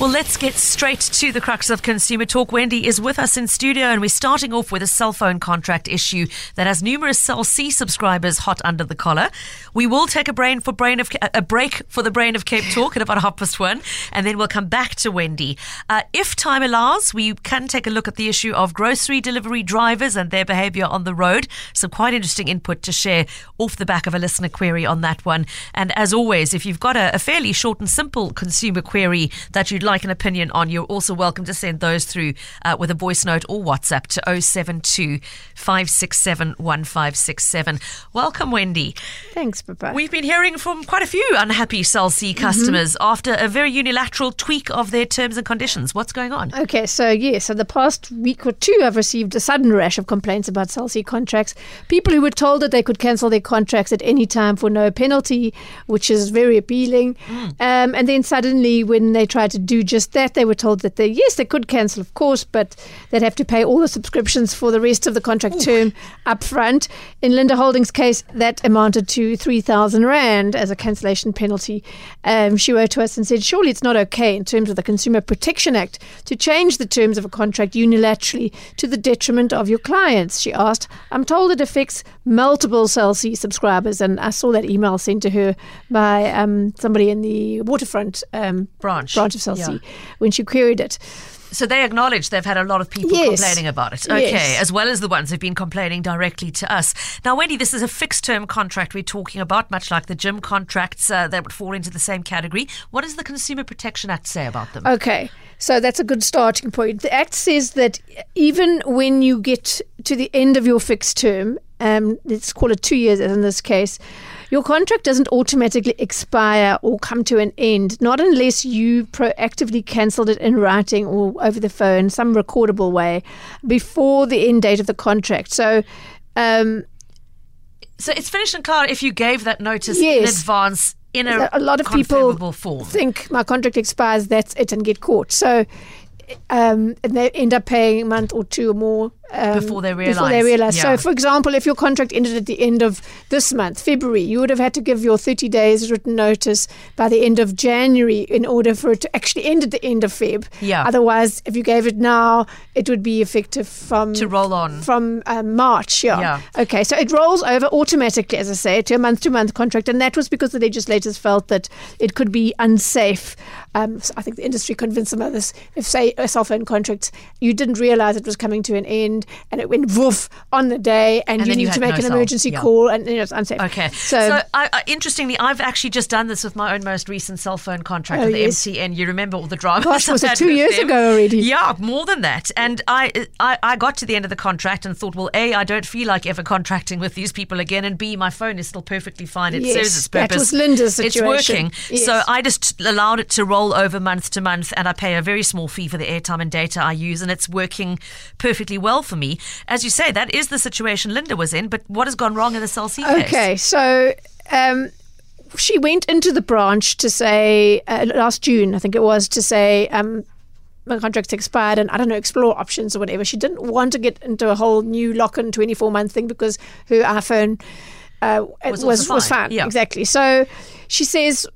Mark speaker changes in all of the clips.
Speaker 1: Well, let's get straight to the crux of Consumer Talk. Wendy is with us in studio, and we're starting off with a cell phone contract issue that has numerous Cell C subscribers hot under the collar. We will take a brain for brain of a break for the brain of Cape Talk at about half past one, and then we'll come back to Wendy. Uh, if time allows, we can take a look at the issue of grocery delivery drivers and their behaviour on the road. Some quite interesting input to share off the back of a listener query on that one. And as always, if you've got a, a fairly short and simple consumer query that you'd like an opinion on, you're also welcome to send those through uh, with a voice note or WhatsApp to 072 567 1567. Welcome, Wendy.
Speaker 2: Thanks, Pippa.
Speaker 1: We've been hearing from quite a few unhappy Cell C customers after a very unilateral tweak of their terms and conditions. What's going on?
Speaker 2: Okay, so yes, so the past week or two, I've received a sudden rash of complaints about Cell C contracts. People who were told that they could cancel their contracts at any time for no penalty, which is very appealing. Um, and then suddenly, when they tried to do just that, they were told that they yes, they could cancel, of course, but they'd have to pay all the subscriptions for the rest of the contract term up front. In Linda Holdings' case, that amounted to three thousand rand as a cancellation penalty. Um, she wrote to us and said, "Surely it's not okay in terms of the Consumer Protection Act to change the terms of a contract unilaterally to the detriment of your clients." She asked. I'm told it affects multiple Cell C subscribers, and I saw that email sent to her by um, somebody in the waterfront um,
Speaker 1: Branch.
Speaker 2: branch of
Speaker 1: Yeah.
Speaker 2: When she queried it.
Speaker 1: So they acknowledge they've had a lot of people
Speaker 2: Yes.
Speaker 1: complaining about it. Okay,
Speaker 2: Yes.
Speaker 1: as well as the ones who've been complaining directly to us. Now, Wendy, this is a fixed term contract we're talking about, much like the gym contracts uh, that would fall into the same category. What does the Consumer Protection Act say about them?
Speaker 2: Okay, so that's a good starting point. The Act says that even when you get to the end of your fixed term, um, let's call it two years as in this case, your contract doesn't automatically expire or come to an end, not unless you proactively cancelled it in writing or over the phone, some recordable way, before the end date of the contract. So, um,
Speaker 1: So it's finished and clear if you gave that notice in advance in a,
Speaker 2: a lot of people
Speaker 1: form.
Speaker 2: think my contract expires, that's it, and get caught. So, um, and they end up paying a month or two or more um,
Speaker 1: Before they
Speaker 2: Before they realize.
Speaker 1: Yeah.
Speaker 2: So, for example, if your contract ended at the end of this month, February, you would have had to give your 30 days written notice by the end of January in order for it to actually end at the end of Feb.
Speaker 1: Yeah.
Speaker 2: Otherwise, if you gave it now, it would be effective from
Speaker 1: To roll on.
Speaker 2: from um, March. Yeah.
Speaker 1: Yeah.
Speaker 2: Okay, so it rolls over automatically, as I say, to a month to month contract. And that was because the legislators felt that it could be unsafe. Um, so I think the industry convinced some others if, say, a cell phone contract, you didn't realize it was coming to an end and it went woof on the day and,
Speaker 1: And
Speaker 2: you
Speaker 1: then you
Speaker 2: need to make
Speaker 1: no
Speaker 2: an emergency
Speaker 1: Yeah.
Speaker 2: call and you know, it's unsafe.
Speaker 1: Okay.
Speaker 2: So,
Speaker 1: So, I, I, interestingly, I've actually just done this with my own most recent cell phone contract
Speaker 2: Oh,
Speaker 1: with
Speaker 2: yes.
Speaker 1: MTN. You remember all the drama?
Speaker 2: Gosh, was it two years ago already?
Speaker 1: Yeah, more than that. And I, I, I got to the end of the contract and thought, well, a, I don't feel like ever contracting with these people again, and b, my phone is still perfectly fine. It
Speaker 2: Yes,
Speaker 1: serves its purpose.
Speaker 2: that was Linda's situation.
Speaker 1: It's working.
Speaker 2: Yes.
Speaker 1: So I just allowed it to roll over month to month, and I pay a very small fee for the airtime and data I use, and it's working perfectly well for me. As you say, that is the situation Linda was in. But what has gone wrong in the Cell C case?
Speaker 2: Okay, so um, she went into the branch to say uh, last June, I think it was, to say um, my contract's expired and I don't know, explore options or whatever. She didn't want to get into a whole new lock-in 24-month thing because her iPhone uh,
Speaker 1: Was
Speaker 2: was was,
Speaker 1: fine, yeah.
Speaker 2: Exactly. So she says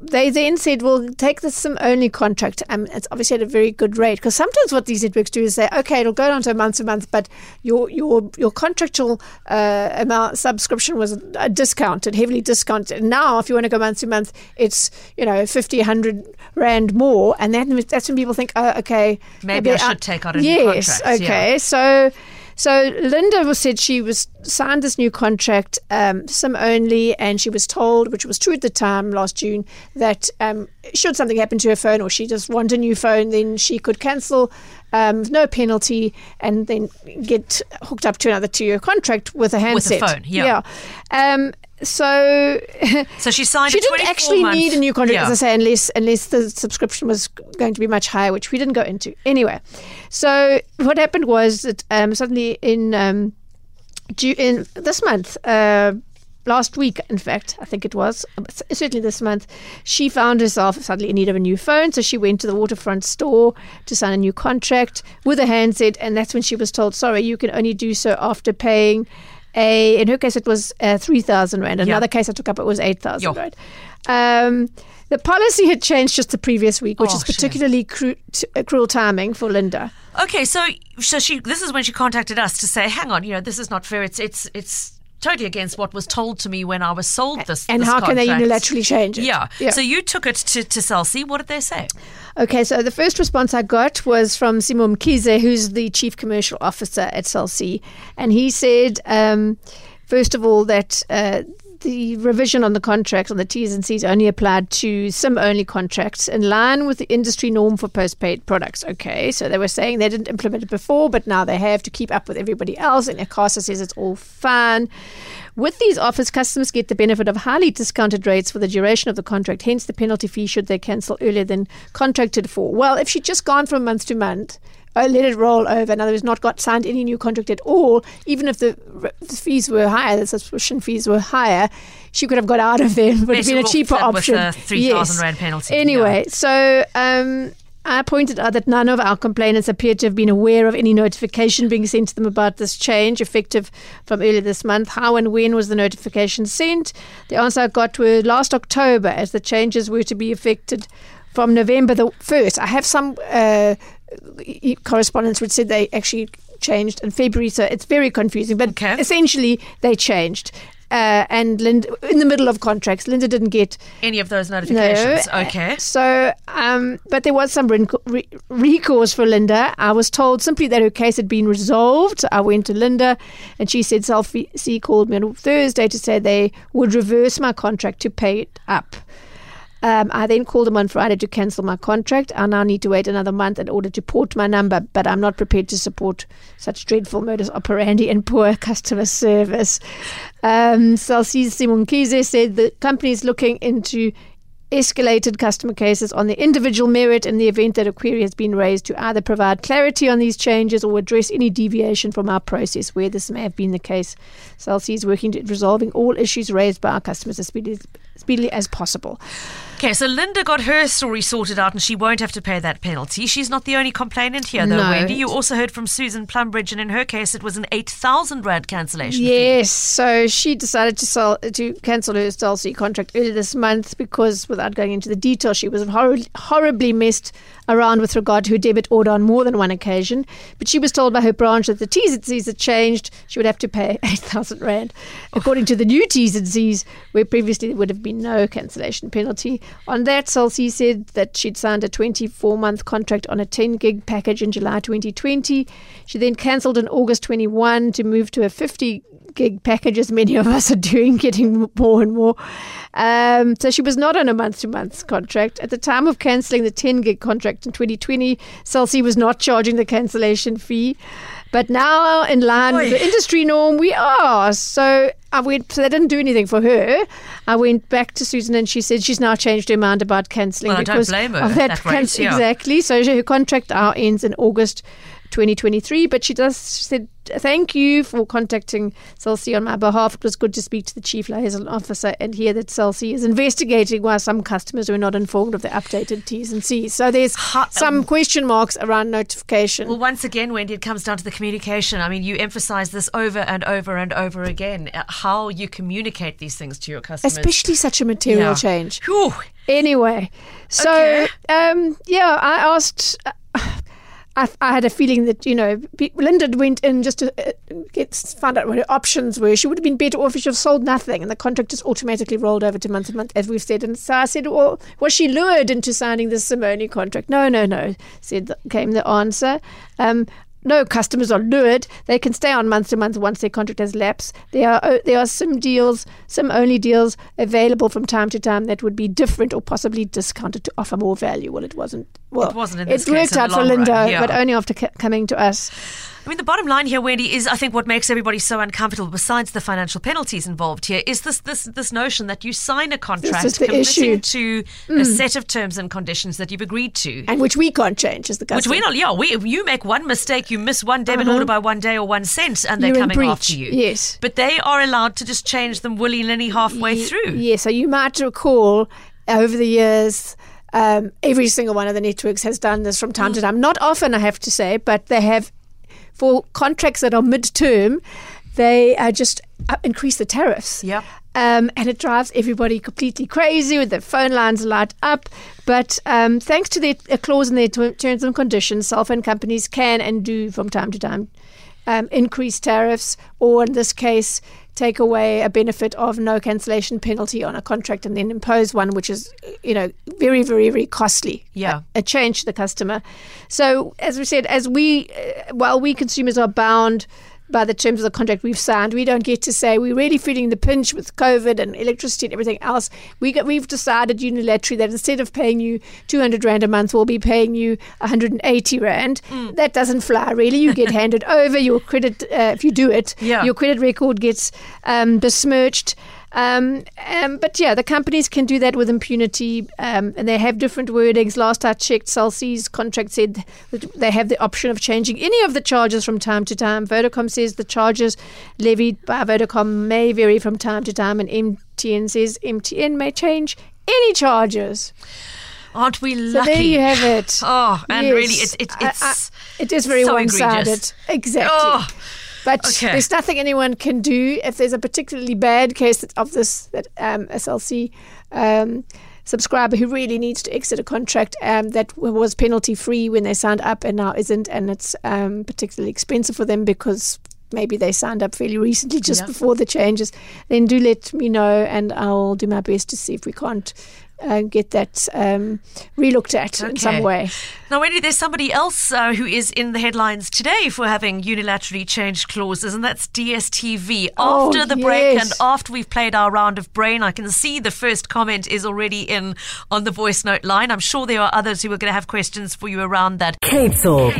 Speaker 2: they then said, "Well, take the SIM only contract." Um, it's obviously at a very good rate because sometimes what these networks do is say, "Okay, it'll go down to a month to month, but your your your contractual uh, amount subscription was uh, discounted, heavily discounted. Now, if you want to go month to month, it's you know 50, 100 rand more, and then that's when people think, "Oh, okay,
Speaker 1: Maybe I should take out a new
Speaker 2: yes,
Speaker 1: contract, yeah.
Speaker 2: okay." So, so Linda was said she was signed this new contract, um, SIM only, and she was told, which was true at the time last June, that um, should something happen to her phone or she just want a new phone, then she could cancel. Um, no penalty, and then get hooked up to another two-year contract with a handset.
Speaker 1: With a phone, yeah.
Speaker 2: yeah. Um, so
Speaker 1: So she signed
Speaker 2: she didn't actually
Speaker 1: month-
Speaker 2: need a new contract,
Speaker 1: Yeah.
Speaker 2: as I say, unless unless the subscription was going to be much higher, which we didn't go into. Anyway, so what happened was that um, suddenly in um, in this month. Uh, Last week, in fact, I think it was, certainly this month, she found herself suddenly in need of a new phone. So she went to the waterfront store to sign a new contract with a handset. And that's when she was told, sorry, you can only do so after paying a, in her case, it was uh, 3,000 Rand.
Speaker 1: Yeah.
Speaker 2: Another case I took up, it was 8,000
Speaker 1: Yo.
Speaker 2: Rand. Um, the policy had changed just the previous week, which
Speaker 1: Oh,
Speaker 2: is particularly cru- t- uh, cruel timing for Linda.
Speaker 1: Okay, so so she this is when she contacted us to say, hang on, you know, this is not fair. It's it's it's totally against what was told to me when I was sold this.
Speaker 2: And
Speaker 1: this
Speaker 2: how can they
Speaker 1: contract.
Speaker 2: unilaterally change it?
Speaker 1: Yeah.
Speaker 2: Yeah.
Speaker 1: So you took it to to Cell C. What did they say?
Speaker 2: Okay, so the first response I got was from Simon Mkize, who's the chief commercial officer at Cell C, and he said, um, first of all, that uh, the revision on the contracts on the T's and C's only applied to SIM-only contracts in line with the industry norm for postpaid products. Okay, so they were saying they didn't implement it before, but now they have to keep up with everybody else, and Icasa says it's all fine. With these offers, customers get the benefit of highly discounted rates for the duration of the contract, hence the penalty fee should they cancel earlier than contracted for. Well, if she'd just gone from month to month, uh, let it roll over, in other words, not got signed any new contract at all, even if the, the fees were higher, the subscription fees were higher, she could have got out of there. It would have been a cheaper
Speaker 1: than with
Speaker 2: option.
Speaker 1: a 3,000 rand penalty,
Speaker 2: Anyway, so um, I pointed out that none of our complainants appear to have been aware of any notification being sent to them about this change effective from earlier this month. How and when was the notification sent? The answer I got were last October, as the changes were to be effected from November the 1st. I have some uh, correspondence which said they actually changed in February, so it's very confusing. But
Speaker 1: Okay.
Speaker 2: essentially, they changed. Uh, and Linda, in the middle of contracts, Linda didn't get
Speaker 1: Any of those notifications?
Speaker 2: no.
Speaker 1: Okay.
Speaker 2: So, um, but there was some re- re- recourse for Linda. I was told simply that her case had been resolved. I went to Linda, and she said Cell C called me on Thursday to say they would reverse my contract to pay it up. Um, I then called them on Friday to cancel my contract. I now need to wait another month in order to port my number, but I'm not prepared to support such dreadful modus operandi and poor customer service. Um, Simon Mkize said the company is looking into escalated customer cases on the individual merit in the event that a query has been raised to either provide clarity on these changes or address any deviation from our process where this may have been the case. Cell C is working to resolving all issues raised by our customers as speedily, speedily as possible.
Speaker 1: Okay, so Linda got her story sorted out and she won't have to pay that penalty. She's not the only complainant here, though,
Speaker 2: No.
Speaker 1: Wendy. You also heard from Susan Plumbridge, and in her case, it was an 8,000 Rand cancellation. fee.
Speaker 2: Yes, so she decided to sell to cancel her Stolzy contract earlier this month because, without going into the details, she was hor- horribly messed around with regard to her debit order on more than one occasion. But she was told by her branch that the T's and C's had changed; she would have to pay eight thousand rand, oh. according to the new T's and C's, where previously there would have been no cancellation penalty. On that, Cell C said that she'd signed a 24 month contract on a 10 gig package in July 2020. She then cancelled in August 21 to move to a 50 gig package, as many of us are doing, getting more and more. Um, so she was not on a month to month contract. At the time of cancelling the 10 gig contract in 2020, Cell C was not charging the cancellation fee. But now, in line with the industry norm, we are. So I went. So they didn't do anything for her. I went back to Susan, and she said she's now changed her mind about cancelling
Speaker 1: Well,
Speaker 2: because
Speaker 1: blame her
Speaker 2: of
Speaker 1: at
Speaker 2: that.
Speaker 1: that yeah.
Speaker 2: Exactly. So her contract now ends in August 2023. But she does she said thank you for contacting Cell C on my behalf. It was good to speak to the chief liaison officer and hear that Cell C is investigating why some customers were not informed of the updated T's and C's. So there's some question marks around notification.
Speaker 1: Well, once again, Wendy, it comes down to the communication. I mean, you emphasize this over and over and over again uh, how you communicate these things to your customers.
Speaker 2: Especially such a material
Speaker 1: Yeah.
Speaker 2: change.
Speaker 1: Whew.
Speaker 2: Anyway, so
Speaker 1: Okay.
Speaker 2: um, yeah, I asked. I, I had a feeling that you know Linda went in just to uh, get find out what her options were. She would have been better off if she had sold nothing, and the contract just automatically rolled over to month to month, as we've said. And so I said, "Well, was she lured into signing this SIM-only contract?" No, no, no. Said came the answer. Um, no customers are lured. They can stay on month to month once their contract has lapsed. There are there are some deals, SIM only deals available from time to time that would be different or possibly discounted to offer more value. Well, it wasn't. Well,
Speaker 1: It wasn't in
Speaker 2: It
Speaker 1: this case
Speaker 2: worked out for Linda,
Speaker 1: yeah.
Speaker 2: but only after c- coming to us.
Speaker 1: I mean, the bottom line here, Wendy, is I think what makes everybody so uncomfortable, besides the financial penalties involved here, is this this this notion that you sign a contract committing
Speaker 2: issue.
Speaker 1: to a set of terms and conditions that you've agreed to.
Speaker 2: And which we can't change as the customer.
Speaker 1: Which we not, yeah, we, you make one mistake, you miss one debit order by one day or one cent, and they're
Speaker 2: Uh-huh. You're
Speaker 1: coming after you.
Speaker 2: yes.
Speaker 1: But they are allowed to just change them willy nilly halfway
Speaker 2: Ye-
Speaker 1: through.
Speaker 2: Yeah, so you might recall over the years, um, every single one of the networks has done this from
Speaker 1: Mm.
Speaker 2: time to time. Not often, I have to say, but they have for contracts that are mid-term. they uh, just uh, increase the tariffs.
Speaker 1: Yep.
Speaker 2: Um, and it drives everybody completely crazy with their phone lines light up. But um, thanks to the a clause in their t- terms and conditions, cell phone companies can and do from time to time um, increase tariffs, or in this case, take away a benefit of no cancellation penalty on a contract and then impose one, which is, you know, very, very, very costly.
Speaker 1: Yeah.
Speaker 2: A, a change to the customer. So, as we said, as we, uh, while we consumers are bound by the terms of the contract we've signed. We don't get to say we're really feeling the pinch with COVID and electricity and everything else. We get, we've decided unilaterally that instead of paying you 200 Rand a month, we'll be paying you 180 Rand.
Speaker 1: Mm.
Speaker 2: That doesn't fly, really. You get handed over. Your credit, uh, if you do it,
Speaker 1: Yeah.
Speaker 2: your credit record gets um, besmirched. Um, um, but yeah, the companies can do that with impunity, um, and they have different wordings. Last I checked, Cell C's contract said that they have the option of changing any of the charges from time to time. Vodacom says the charges levied by Vodacom may vary from time to time, and MTN says MTN may change any charges.
Speaker 1: Aren't we lucky?
Speaker 2: So there you have it.
Speaker 1: Oh, and
Speaker 2: Yes.
Speaker 1: really, it, it,
Speaker 2: I-
Speaker 1: it's.
Speaker 2: I- it is very
Speaker 1: so
Speaker 2: one-sided.
Speaker 1: egregious.
Speaker 2: Exactly.
Speaker 1: Oh,
Speaker 2: But
Speaker 1: Okay.
Speaker 2: there's nothing anyone can do if there's a particularly bad case of this that um, Cell C um, subscriber who really needs to exit a contract um, that was penalty free when they signed up and now isn't, and it's um, particularly expensive for them because maybe they signed up fairly recently just
Speaker 1: Yeah.
Speaker 2: before the changes. Then do let me know, and I'll do my best to see if we can't. Uh, get that um, relooked at in some way.
Speaker 1: Now, Wendy, there's somebody else uh, who is in the headlines today for having unilaterally changed clauses, and that's DSTV.
Speaker 2: Oh,
Speaker 1: After the break and after we've played our round of brain, I can see the first comment is already in on the voice note line. I'm sure there are others who are going to have questions for you around that.
Speaker 3: Cape Talk.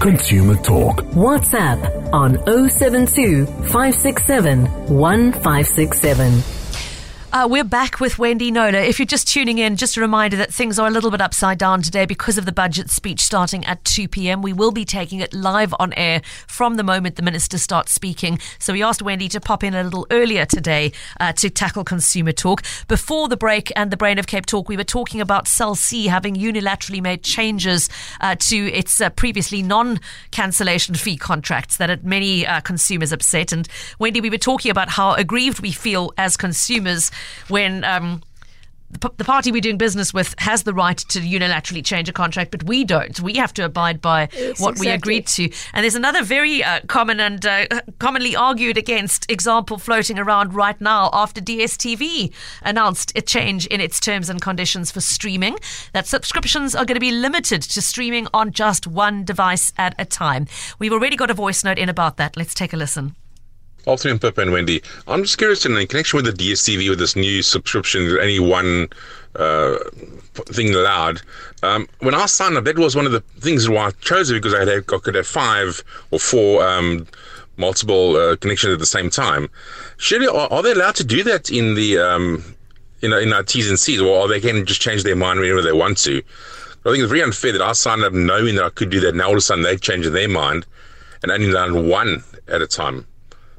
Speaker 4: Consumer Talk.
Speaker 3: WhatsApp on 072 567 1567.
Speaker 1: Uh, we're back with Wendy Knowler. If you're just tuning in, just a reminder that things are a little bit upside down today because of the budget speech starting at 2 p.m. We will be taking it live on air from the moment the minister starts speaking. So we asked Wendy to pop in a little earlier today uh, to tackle consumer talk. Before the break and the Brain of Cape Talk, we were talking about Cell C having unilaterally made changes uh, to its uh, previously non cancellation fee contracts that had many uh, consumers upset. And Wendy, we were talking about how aggrieved we feel as consumers when. Um, the p- the party we're doing business with has the right to unilaterally change a contract, but we don't. We have to abide by
Speaker 2: Yes,
Speaker 1: what we agreed to. And there's another very uh, common and uh, commonly argued against example floating around right now after DSTV announced a change in its terms and conditions for streaming that subscriptions are going to be limited to streaming on just one device at a time. We've already got a voice note in about that. Let's take a listen.
Speaker 5: Afternoon, and Wendy. I'm just curious in connection with the DSTV with this new subscription, only one uh, thing allowed. Um, when I signed up, that was one of the things why I chose it because I, had, I could have five or four um, multiple uh, connections at the same time. Surely, are, are they allowed to do that in the um, in, in our T's and C's, or are they can just change their mind whenever they want to? I think it's very unfair that I signed up knowing that I could do that. Now all of a sudden they've changed their mind and only allowed one at a time.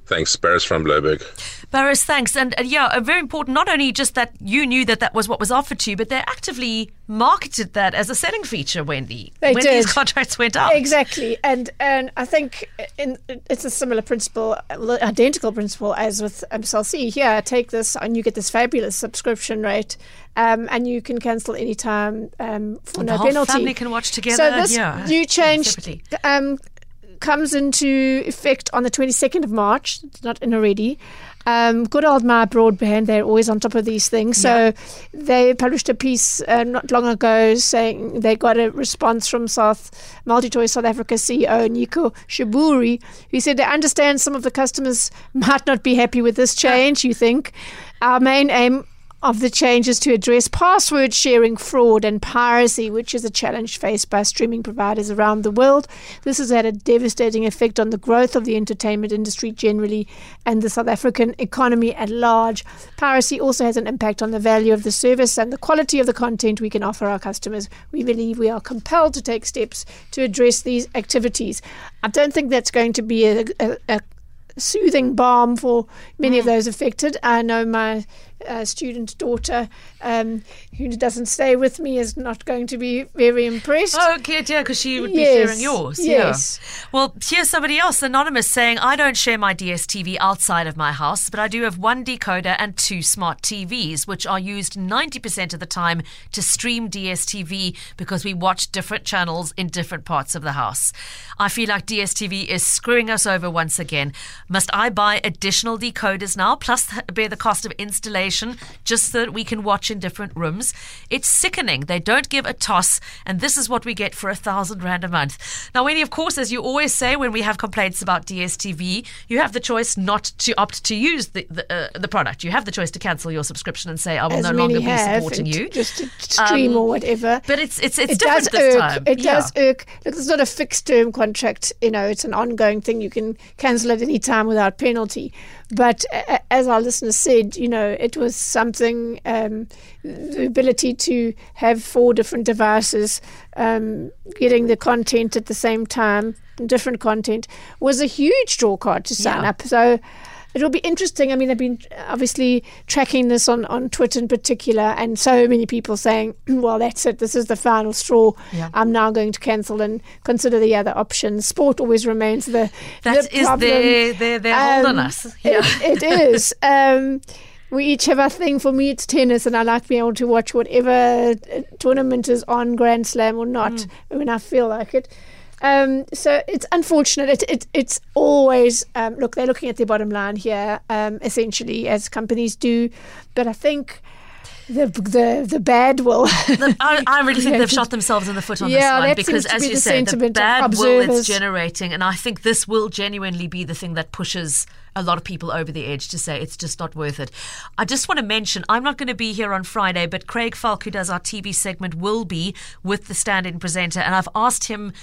Speaker 5: Thanks, Barris from Blouberg.
Speaker 1: Barris, thanks. And uh, yeah, uh, very important, not only just that you knew that that was what was offered to you, but they actively marketed that as a selling feature, Wendy,
Speaker 2: They
Speaker 1: when
Speaker 2: did.
Speaker 1: these contracts went up.
Speaker 2: Exactly, and and I think in, it's a similar principle, identical principle as with MSLC. Cell Here, take this and you get this fabulous subscription rate, um, and you can cancel anytime um, for
Speaker 1: And
Speaker 2: no
Speaker 1: the whole
Speaker 2: penalty.
Speaker 1: family can watch together.
Speaker 2: So this
Speaker 1: yeah,
Speaker 2: new change
Speaker 1: separately.
Speaker 2: um, comes into effect on the 22nd of March. It's not in already. Um, good old My Broadband, they're always on top of these things. So they published a piece uh, not long ago saying they got a response from South MultiChoice South Africa CEO Nyiko Shiburi, who said they understand some of the customers might not be happy with this change. You think our main aim of the changes to address password sharing fraud and piracy, which is a challenge faced by streaming providers around the world. This has had a devastating effect on the growth of the entertainment industry generally and the South African economy at large. Piracy also has an impact on the value of the service and the quality of the content we can offer our customers. We believe we are compelled to take steps to address these activities. I don't think that's going to be a, a, a soothing balm for many of mm. those affected. I know my uh, student daughter, um, who doesn't stay with me, is not going to be very impressed.
Speaker 1: Oh, good, yeah, because she would be sharing yours.
Speaker 2: yes.
Speaker 1: Yeah. Well, here's somebody else, anonymous, saying, I don't share my DSTV outside of my house, but I do have one decoder and two smart TVs, which are used 90% of the time to stream DSTV because we watch different channels in different parts of the house. I feel like DSTV is screwing us over once again. Must I buy additional decoders now, plus bear the cost of installation just so that we can watch in different rooms? It's sickening. They don't give a toss, and this is what we get for a thousand rand a month. Now, Winnie, of course, as you always say when we have complaints about DSTV, you have the choice not to opt to use the the, uh, the product. You have the choice to cancel your subscription and say, "I will
Speaker 2: as
Speaker 1: no longer be supporting you."
Speaker 2: just to stream
Speaker 1: Um,
Speaker 2: or whatever.
Speaker 1: But it's it's it's
Speaker 2: it
Speaker 1: different
Speaker 2: does
Speaker 1: this
Speaker 2: irk.
Speaker 1: time.
Speaker 2: It
Speaker 1: Yeah.
Speaker 2: does irk. Look, it's not a fixed term contract. You know, it's an ongoing thing. You can cancel at any time without penalty. But uh, as our listeners said, you know, it was something. Um, the ability to have four different devices, um, getting the content at the same time, different content, was a huge draw card to sign
Speaker 1: Yeah.
Speaker 2: up. So. It'll be interesting. I mean, I've been obviously tracking this on, on Twitter in particular, and so many people saying, well, that's it. This is the final straw.
Speaker 1: Yeah.
Speaker 2: I'm now going to cancel and consider the other options. Sport always remains the,
Speaker 1: That
Speaker 2: the
Speaker 1: is
Speaker 2: problem.
Speaker 1: their their their hold on
Speaker 2: Um,
Speaker 1: us. Yeah.
Speaker 2: It, it is. Um, we each have our thing. For me, it's tennis, and I like being able to watch whatever uh, tournament is on, Grand Slam or not,
Speaker 1: Mm.
Speaker 2: when I feel like it. Um, so it's unfortunate. It, it, it's always um, look. They're looking at their bottom line here, um, essentially, as companies do. But I think the the the bad will.
Speaker 1: I, I really think they've shot themselves in the foot on
Speaker 2: Yeah,
Speaker 1: this one because, as
Speaker 2: be
Speaker 1: you
Speaker 2: the
Speaker 1: say, the bad will it's generating, and I think this will genuinely be the thing that pushes a lot of people over the edge to say it's just not worth it. I just want to mention I'm not going to be here on Friday, but Craig Falk, who does our TV segment, will be with the stand-in presenter, and I've asked him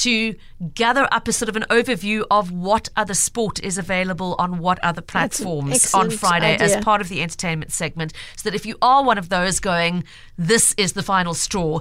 Speaker 1: to gather up a sort of an overview of what other sport is available on what other platforms on Friday as part of the entertainment segment so that if you are one of those going, this is the final straw.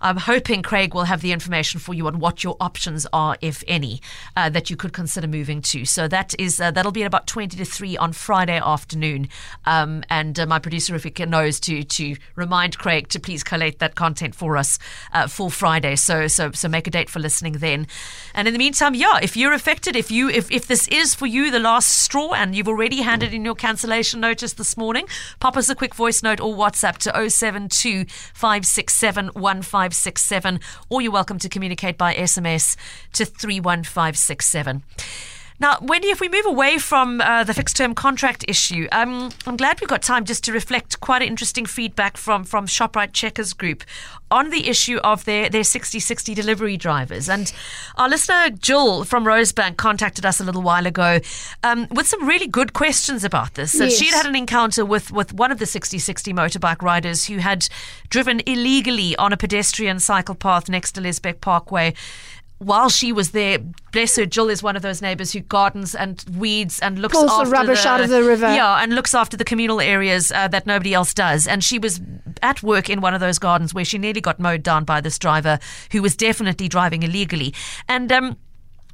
Speaker 1: I'm hoping Craig will have the information for you on what your options are, if any, uh, that you could consider moving to. So that is uh, that'll be at about twenty to three on Friday afternoon. Um, and uh, my producer Rafika knows to to remind Craig to please collate that content for us uh, for Friday. So so so make a date for listening then. And in the meantime, yeah, if you're affected, if you if if this is for you the last straw and you've already handed in your cancellation notice this morning, pop us a quick voice note or WhatsApp to 072 567 1567, or you're welcome to communicate by SMS to 31567. Now, Wendy, if we move away from uh, the fixed term contract issue, um, I'm glad we've got time just to reflect quite an interesting feedback from, from ShopRite Checkers Group on the issue of their, their 60 60 delivery drivers. And our listener, Jill from Rosebank, contacted us a little while ago um, with some really good questions about this. So
Speaker 2: Yes.
Speaker 1: she'd had an encounter with, with one of the 60 60 motorbike riders who had driven illegally on a pedestrian cycle path next to Liesbeek Parkway while she was there, bless her, Jill is one of those neighbours who gardens and weeds and looks
Speaker 2: Pulls the
Speaker 1: after
Speaker 2: rubbish out of the river.
Speaker 1: Yeah, and looks after the communal areas uh, that nobody else does. And she was at work in one of those gardens where she nearly got mowed down by this driver who was definitely driving illegally. And um,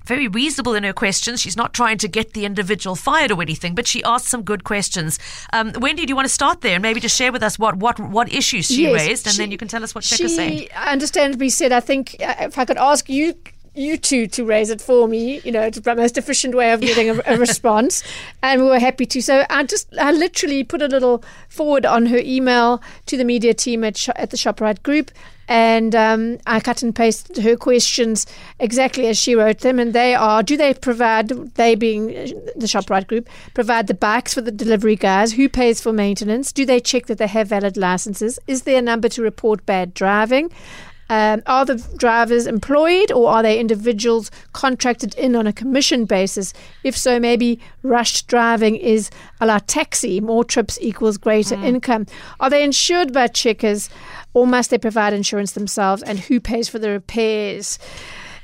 Speaker 1: very reasonable in her questions. She's not trying to get the individual fired or anything, but she asked some good questions. Um, Wendy, do you want to start there and maybe just share with us what what, what issues she
Speaker 2: Yes,
Speaker 1: raised, and
Speaker 2: she-
Speaker 1: then you can tell us what Checker said.
Speaker 2: She understandably said, I think uh, if I could ask you you two to raise it for me, you know, it's the most efficient way of getting a, a response. And we were happy to. So I just, I literally put a little forward on her email to the media team at, at the ShopRite group. And um, I cut and pasted her questions exactly as she wrote them. And they are do they provide, they being the ShopRite group, provide the bikes for the delivery guys? Who pays for maintenance? Do they check that they have valid licenses? Is there a number to report bad driving? Um, are the drivers employed or are they individuals contracted in on a commission basis? If so, maybe rushed driving is a la taxi, more trips equals greater income. Are they insured by checkers or must they provide insurance themselves? And who pays for the repairs?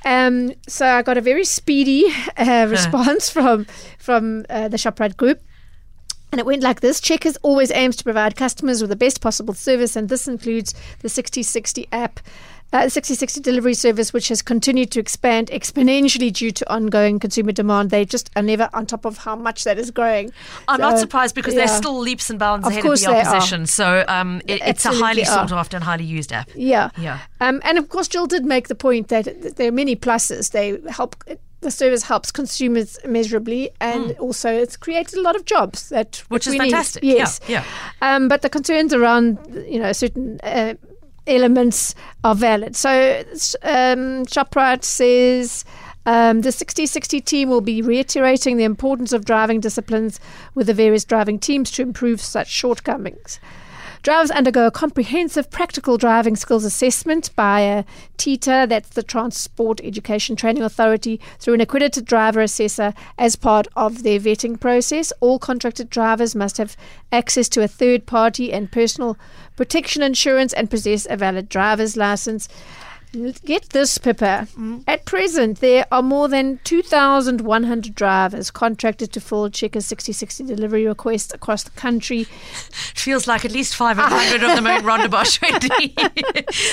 Speaker 2: Um, so I got a very speedy uh, response from from uh, the Shoprite group. And it went like this Checkers always aims to provide customers with the best possible service, and this includes the 6060 app. Uh, 6060 delivery service, which has continued to expand exponentially due to ongoing consumer demand. They just are never on top of how much that is growing.
Speaker 1: I'm not surprised because
Speaker 2: yeah.
Speaker 1: they're still leaps and bounds
Speaker 2: Of
Speaker 1: ahead of the opposition. So um, it, it's a highly sought after and highly used app.
Speaker 2: Yeah.
Speaker 1: Yeah.
Speaker 2: Um, and of course, Jill did make the point that there are many pluses. They help. The service helps consumers measurably, and also it's created a lot of jobs that.
Speaker 1: Which is
Speaker 2: we need.
Speaker 1: fantastic. Yeah,
Speaker 2: Yes,
Speaker 1: yeah.
Speaker 2: Um, but the concerns around you know certain uh, elements are valid. So um, Shoprite says. Um, the 6060 team will be reiterating the importance of driving disciplines with the various driving teams to improve such shortcomings. Drivers undergo a comprehensive practical driving skills assessment by uh, a TETA, that's the Transport Education Training Authority, through an accredited driver assessor as part of their vetting process. All contracted drivers must have access to a third party and personal protection insurance and possess a valid driver's license. Get this, Pippa. Mm. At present, there are more than 2,100 drivers contracted to fill Checkers 6060 delivery requests across the country.
Speaker 1: It feels like at least 500 of them are in Rondebosch. Wendy. That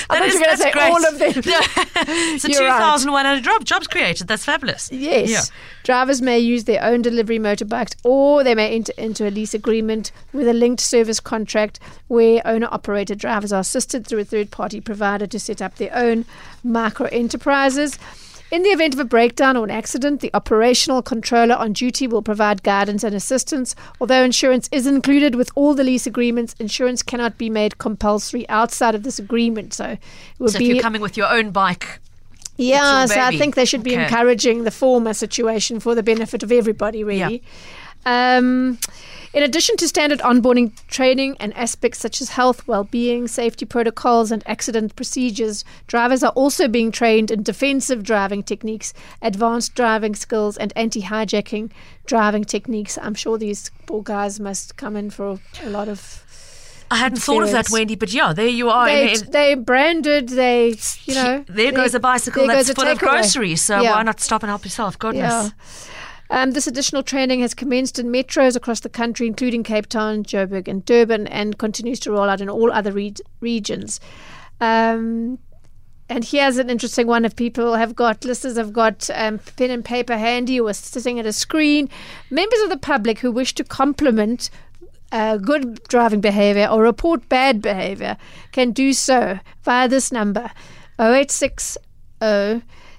Speaker 2: thought
Speaker 1: is-
Speaker 2: you were gonna
Speaker 1: that's
Speaker 2: say
Speaker 1: great.
Speaker 2: all of them.
Speaker 1: so
Speaker 2: You're right.
Speaker 1: 2,100 job, jobs created. That's fabulous.
Speaker 2: Yes.
Speaker 1: Yeah.
Speaker 2: Drivers may use their own delivery motorbikes or they may enter into a lease agreement with a linked service contract where owner operator drivers are assisted through a third party provider to set up their own micro enterprises. In the event of a breakdown or an accident, the operational controller on duty will provide guidance and assistance. Although insurance is included with all the lease agreements, insurance cannot be made compulsory outside of this agreement. So it would
Speaker 1: So
Speaker 2: be
Speaker 1: if you're coming with your own bike,
Speaker 2: yeah, so I think they should be
Speaker 1: Okay.
Speaker 2: encouraging the former situation for the benefit of everybody, really. Um, in addition to standard onboarding training and aspects such as health, well-being, safety protocols, and accident procedures, drivers are also being trained in defensive driving techniques, advanced driving skills, and anti-hijacking driving techniques. I'm sure these poor guys must come in for a lot of.
Speaker 1: I hadn't thought of that, Wendy, but yeah, there you are.
Speaker 2: They,
Speaker 1: In- in-
Speaker 2: they branded. They, you know,
Speaker 1: there goes a bicycle that's full of groceries. So
Speaker 2: Yeah.
Speaker 1: why not stop and help yourself? Goodness.
Speaker 2: Yeah. Um, this additional training has commenced in metros across the country, including Cape Town, Joburg, and Durban, and continues to roll out in all other re- regions. Um, and here's an interesting one if people have got, listeners have got um, pen and paper handy or sitting at a screen. Members of the public who wish to compliment uh, good driving behavior or report bad behavior can do so via this number 0860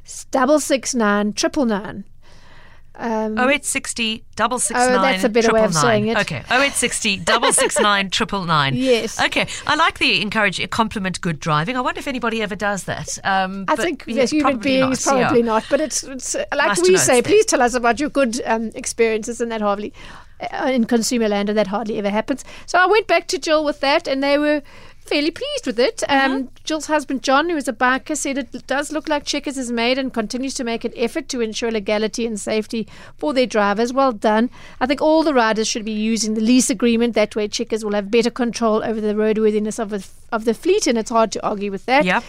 Speaker 2: 669 999. Um,
Speaker 1: 0860 double six
Speaker 2: Oh,
Speaker 1: nine.
Speaker 2: that's a better way of saying it.
Speaker 1: Okay, 0860 double six nine triple nine.
Speaker 2: Yes.
Speaker 1: Okay, I like the encourage compliment good driving. I wonder if anybody ever does that. Um,
Speaker 2: I think
Speaker 1: yeah,
Speaker 2: as human
Speaker 1: probably
Speaker 2: beings,
Speaker 1: not, yeah.
Speaker 2: probably not. But it's, it's uh, like
Speaker 1: Nice
Speaker 2: we say, please tell us about your good um, experiences, and that hardly uh, in consumer land, and that hardly ever happens. So I went back to Jill with that, and they were fairly pleased with it.
Speaker 1: Mm-hmm.
Speaker 2: Um, Jill's husband John, who is a biker, said it does look like Checkers has made and continues to make an effort to ensure legality and safety for their drivers. Well done. I think all the riders should be using the lease agreement. That way, Checkers will have better control over the roadworthiness of the, of the fleet, and it's hard to argue with that.
Speaker 1: Yep.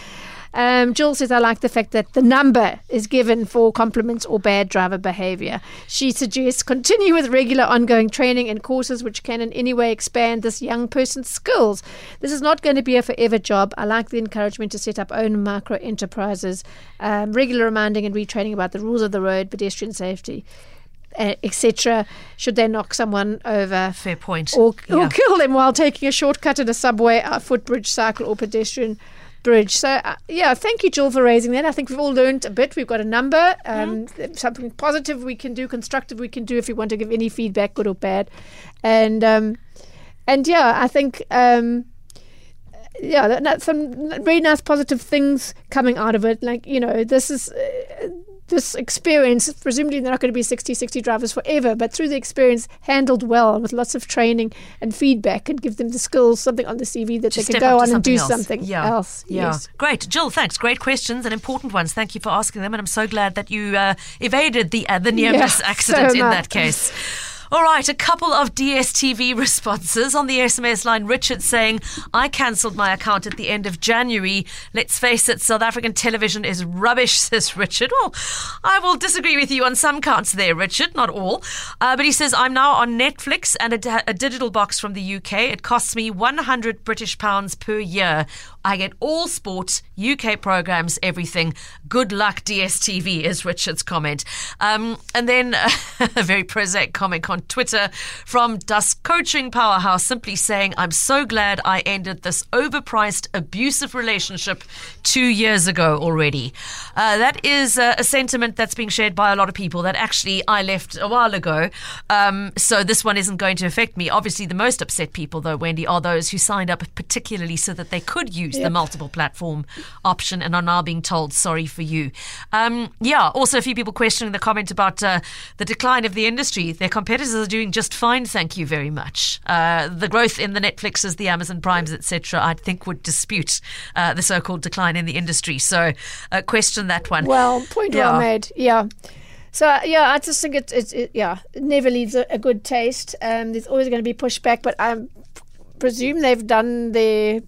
Speaker 2: Um, Jill says, I like the fact that the number is given for compliments or bad driver behavior. She suggests continue with regular ongoing training and courses which can in any way expand this young person's skills. This is not going to be a forever job. I like the encouragement to set up own micro enterprises, um, regular reminding and retraining about the rules of the road, pedestrian safety. Uh, Etc. Should they knock someone over,
Speaker 1: Fair point.
Speaker 2: or, or
Speaker 1: Yeah.
Speaker 2: kill them while taking a shortcut in a subway, a footbridge, cycle, or pedestrian bridge. So, uh, yeah, thank you, Jill, for raising that. I think we've all learned a bit. We've got a number, um, something positive we can do, constructive we can do if you want to give any feedback, good or bad. And, um, and yeah, I think. Um, yeah, that, that's some very nice positive things coming out of it. Like, you know, this is uh, this experience, presumably they're not going to be 60 60 drivers forever, but through the experience, handled well with lots of training and feedback and give them the skills, something on the CV that
Speaker 1: To
Speaker 2: they can go on and do
Speaker 1: else.
Speaker 2: something
Speaker 1: yeah.
Speaker 2: else.
Speaker 1: Yeah.
Speaker 2: Yes.
Speaker 1: Great. Jill, thanks. Great questions and important ones. Thank you for asking them. And I'm so glad that you uh, evaded the, uh, the near
Speaker 2: Yeah,
Speaker 1: accident
Speaker 2: so
Speaker 1: in that case. All right, a couple of DSTV responses on the SMS line. Richard saying, I cancelled my account at the end of January. Let's face it, South African television is rubbish, says Richard. Well, I will disagree with you on some counts there, Richard, not all. Uh, but he says, I'm now on Netflix and a, a digital box from the UK. It costs me 100 British pounds per year. I get all sports, UK programs, everything. Good luck, DSTV, is Richard's comment. Um, and then a very prosaic comment on Twitter from Dusk Coaching Powerhouse simply saying, I'm so glad I ended this overpriced, abusive relationship two years ago already. Uh, that is uh, a sentiment that's being shared by a lot of people that actually I left a while ago. Um, so this one isn't going to affect me. Obviously, the most upset people, though, Wendy, are those who signed up particularly so that they could use yep. the multiple platform option and are now being told, sorry for you. Um, yeah, also a few people questioning the comment about uh, the decline of the industry. Their competitors are doing just fine, thank you very much. Uh, the growth in the Netflixes, the Amazon Primes, etc., I think would dispute uh, the so-called decline in the industry. So uh, question that one.
Speaker 2: Well, point yeah. well made. Yeah. So yeah, I just think it, it, it yeah, it never leaves a, a good taste. Um, there's always going to be pushback, but I presume they've done their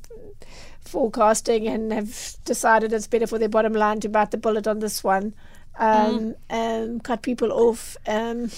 Speaker 2: forecasting and have decided it's better for their bottom line to bite the bullet on this one um, mm. um, cut people off. Um,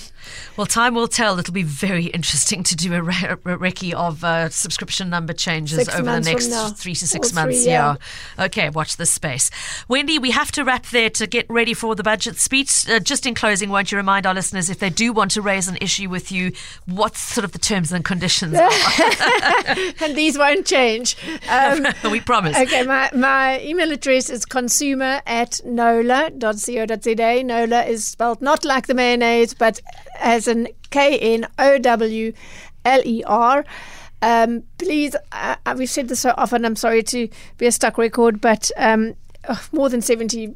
Speaker 1: well, time will tell. It'll be very interesting to do a, re- a recce of uh, subscription number changes over the next three to six or months. Three, yeah. yeah. Okay, watch this space. Wendy, we have to wrap there to get ready for the budget speech. Uh, just in closing, won't you remind our listeners if they do want to raise an issue with you, what's sort of the terms and conditions are
Speaker 2: and these won't change.
Speaker 1: Um, we promise.
Speaker 2: Okay, my, my email address is consumer at knowler.co.za today. Knowler is spelled not like the mayonnaise, but as an K N O W L E R. Um, please, uh, uh, we've said this so often. I'm sorry to be a stuck record, but um, uh, more than 70%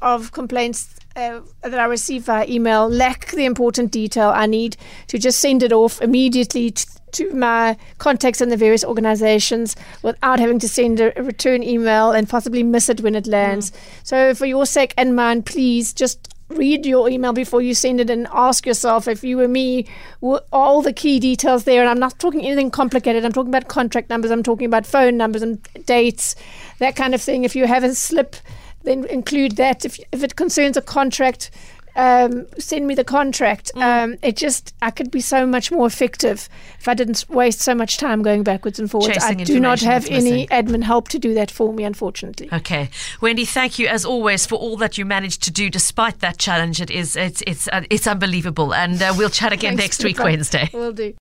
Speaker 2: of complaints uh, that I receive via email lack the important detail I need to just send it off immediately to, to my contacts in the various organizations without having to send a, a return email and possibly miss it when it lands. Mm. So, for your sake and mine, please just read your email before you send it and ask yourself if you were me, were all the key details there. And I'm not talking anything complicated. I'm talking about contract numbers. I'm talking about phone numbers and dates, that kind of thing. If you have a slip, then include that. If, if it concerns a contract, um, send me the contract. Mm. Um, it just, I could be so much more effective if I didn't waste so much time going backwards and forwards.
Speaker 1: Chasing
Speaker 2: I do not have any admin help to do that for me, unfortunately.
Speaker 1: Okay, Wendy, thank you as always for all that you managed to do despite that challenge. It is, it's, it's, uh, it's unbelievable, and uh, we'll chat again next week, Wednesday.
Speaker 2: We'll do.